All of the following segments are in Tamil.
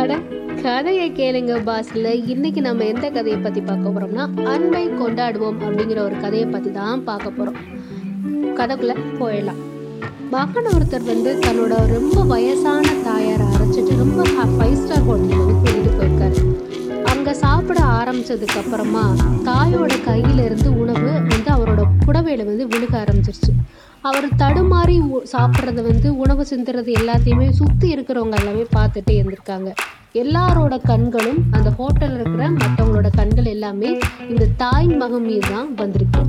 அட கதையை கேளுங்க பாஸ்ல இன்னைக்கு நம்ம எந்த கதையை பத்தி பார்க்க போறோம்னா அன்பை கொண்டாடுவோம் அப்படிங்கிற ஒரு கதையை பத்தி தான் பார்க்க போறோம். கதைக்குள்ள போயிடலாம். மகன் ஒருத்தர் வந்து தன்னோட ரொம்ப வயசான தாயாரை அரைச்சிட்டு ரொம்ப ஃபைவ் ஸ்டார் ஹோட்டல் வந்து கூட்டிட்டு போயிருக்காரு. அங்கே சாப்பிட ஆரம்பிச்சதுக்கு அப்புறமா தாயோட கையிலிருந்து உணவு வந்து அவரோட புடவையில வந்து விழுக ஆரம்பிச்சிருச்சு. அவர் தடுமாறி சாப்பிட்றது சாப்பிட்றத வந்து உணவு சிந்துறது எல்லாத்தையுமே சுற்றி இருக்கிறவங்க எல்லாமே பார்த்துட்டே இருந்திருக்காங்க. எல்லாரோட கண்களும் அந்த ஹோட்டலில் இருக்கிற மற்றவங்களோட கண்கள் எல்லாமே இந்த தாய் மகன் மீது தான் வந்திருக்கு.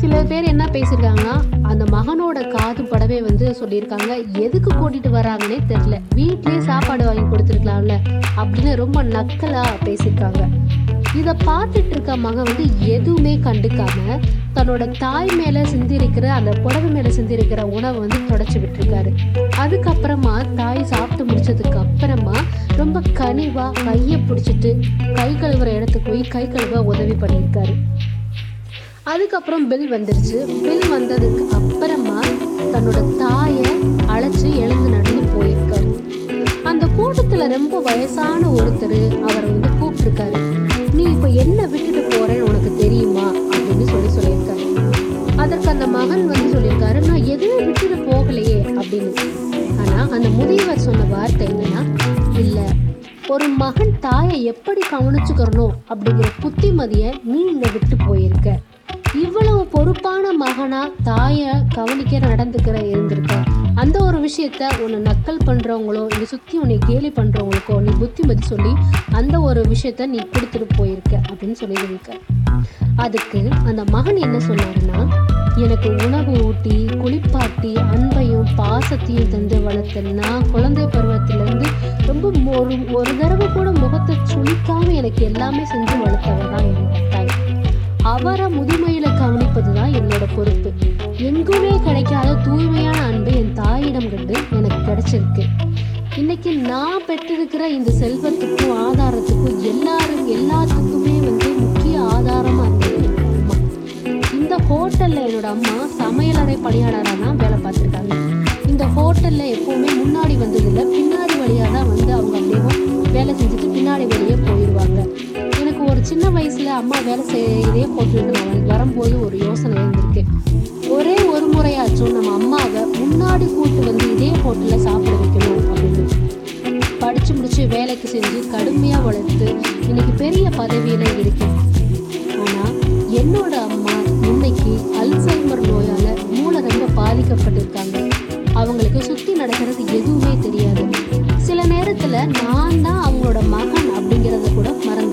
சில பேர் என்ன பேசியிருக்காங்கன்னா அந்த மகனோட காது படவே வந்து சொல்லியிருக்காங்க. எதுக்கு கூட்டிட்டு வராங்கன்னே தெரில வீட்லேயே சாப்பாடு வாங்கி கொடுத்துருக்கலாம்ல அப்படின்னு ரொம்ப நக்கலாக பேசியிருக்காங்க. இதை பார்த்துட்டு இருக்க மகன் வந்து எதுவுமே கண்டுக்காம தன்னோட தாய் மேல சிந்திருக்கிற அந்த புடவை மேல சிந்திருக்கிற உணவை வந்து தொடச்சி விட்டுருக்காரு. அதுக்கப்புறமா தாய் சாப்பிட்டு முடிச்சதுக்கு அப்புறமா ரொம்ப கனிவா கையை பிடிச்சிட்டு கை கழுவுற இடத்துக்கு போய் கை கழுவ உதவி பண்ணியிருக்காரு. அதுக்கப்புறம் பில் வந்துருச்சு. பில் வந்ததுக்கு அப்புறமா தன்னோட தாயை அழைச்சு எழுந்து நடந்து போயிருக்காரு. அந்த கூட்டத்துல ரொம்ப வயசான ஒருத்தர் அவரை வந்து கூப்பிட்டுருக்காரு. நீ இப்ப என்ன விட்டுட்டு போறேன்னு உனக்கு தெரியுமா? அப்படின்னு சொல்லி சொல்லியிருக்காரு. அதற்கு அந்த மகன் வந்து சொல்லியிருக்காரு நான் எதுவும் விட்டுட்டு போகலையே அப்படின்னு. ஆனா அந்த முதியவர் சொன்ன வார்த்தை என்னன்னா இல்ல ஒரு மகன் தாயை எப்படி கவனிச்சுக்கிறணும் அப்படிங்கிற புத்திமதியை நீ இங்கே விட்டு போயிருக்க. இவ்வளவு பொறுப்பான மகனா தாயை கவனிக்க நடந்துக்கிற இருந்திருக்க. அந்த ஒரு விஷயத்த உன்னை நக்கல் பண்றவங்களோ இல்லை சுத்தி உன்னை கேலி பண்றவங்களுக்கோ நீ புத்திமதி சொல்லி அந்த ஒரு விஷயத்த நீ கொடுத்துட்டு போயிருக்க அப்படின்னு சொல்லியிருக்க. அதுக்கு அந்த மகன் என்ன சொன்னாருன்னா எனக்கு உணவு ஊட்டி குளிப்பாட்டி அன்பையும் பாசத்தையும் தந்து வளர்த்த நான் குழந்தை பருவத்திலேருந்து ரொம்ப ஒரு ஒரு தடவை கூட முகத்தை சுழிக்காமல் எனக்கு எல்லாமே செஞ்சு வளர்த்தவர் தான் என்னோட தாய். அவரை முதுமையில கவனிப்பது தான் என்னோட பொறுப்பு. எங்குமே கிடைக்காத தூய்மையான அன்பு என் தாயிடம் கண்டு எனக்கு கிடைச்சிருக்கு. இன்னைக்கு நான் பெற்றிருக்கிற இந்த செல்வத்துக்கும் ஆதாரத்துக்கும் எல்லாரும் எல்லாத்துக்குமே வந்து முக்கிய ஆதாரமா இருந்தது அம்மா. இந்த ஹோட்டல்ல என்னோட அம்மா சமையலறை பணியாளராக தான் வேலை பார்த்துருக்காங்க. இந்த ஹோட்டல்ல எப்பவுமே முன்னாடி வந்ததில்லை பின்னாடி வழியாக தான் வந்து அவங்க அப்படியே வேலை செஞ்சுட்டு பின்னாடி வழியே போயிடுவாங்க எனக்கு ஒரு சின்ன வயசுல அம்மா வேலை செய்ய இதே ஹோட்டலுக்கு நான் வரும்போது ஒரு யோசனை இருந்திருக்கு ஒரே ஒரு முறையாச்சும் நம்ம அம்மாவை முன்னாடி கூட்டு வந்து இதே ஹோட்டலில் சாப்பிட வைக்கணும் அப்படின்னு. படித்து முடிச்சு வேலைக்கு செஞ்சு கடுமையாக வளர்த்து இன்னைக்கு பெரிய பதவியில் இருக்கேன். ஆனால் என்னோட அம்மா இன்னைக்கு அல்சைமர் நோயால் மூளை ரொம்ப பாதிக்கப்பட்டிருக்காங்க. அவங்களுக்கு சுற்றி நடக்கிறது எதுவுமே தெரியாது. சில நேரத்தில் நான் தான் அவங்களோட மகன் அப்படிங்கிறத கூட மறந்து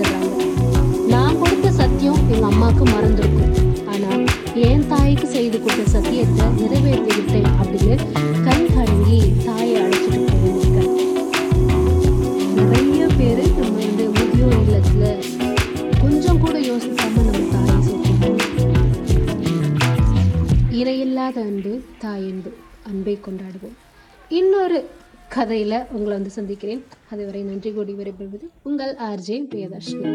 அம்மாவுக்கு மறந்துருக்கும். ஆனால் என் தாய்க்கு செய்து கொடுத்த சத்தியத்தை நிறைவேற்றிவிட்டேன் அப்படின்னு கண் கழுவி தாயை அழைச்சிட்டு போயிருக்கேன் நிறைய பேர் நம்ம இந்த முதியோர் இல்லத்தில் கொஞ்சம் கூட யோசிக்காம நம்ம தாயை சேர்த்துக்கணும் இணையில்லாத அன்பு தாயன்பு அன்பை கொண்டாடுவோம். இன்னொரு கதையில் உங்களை வந்து சந்திக்கிறேன். அதுவரை நன்றி கூடி விரைபெறுவது உங்கள் ஆர்ஜே பிரியதர்ஷினி.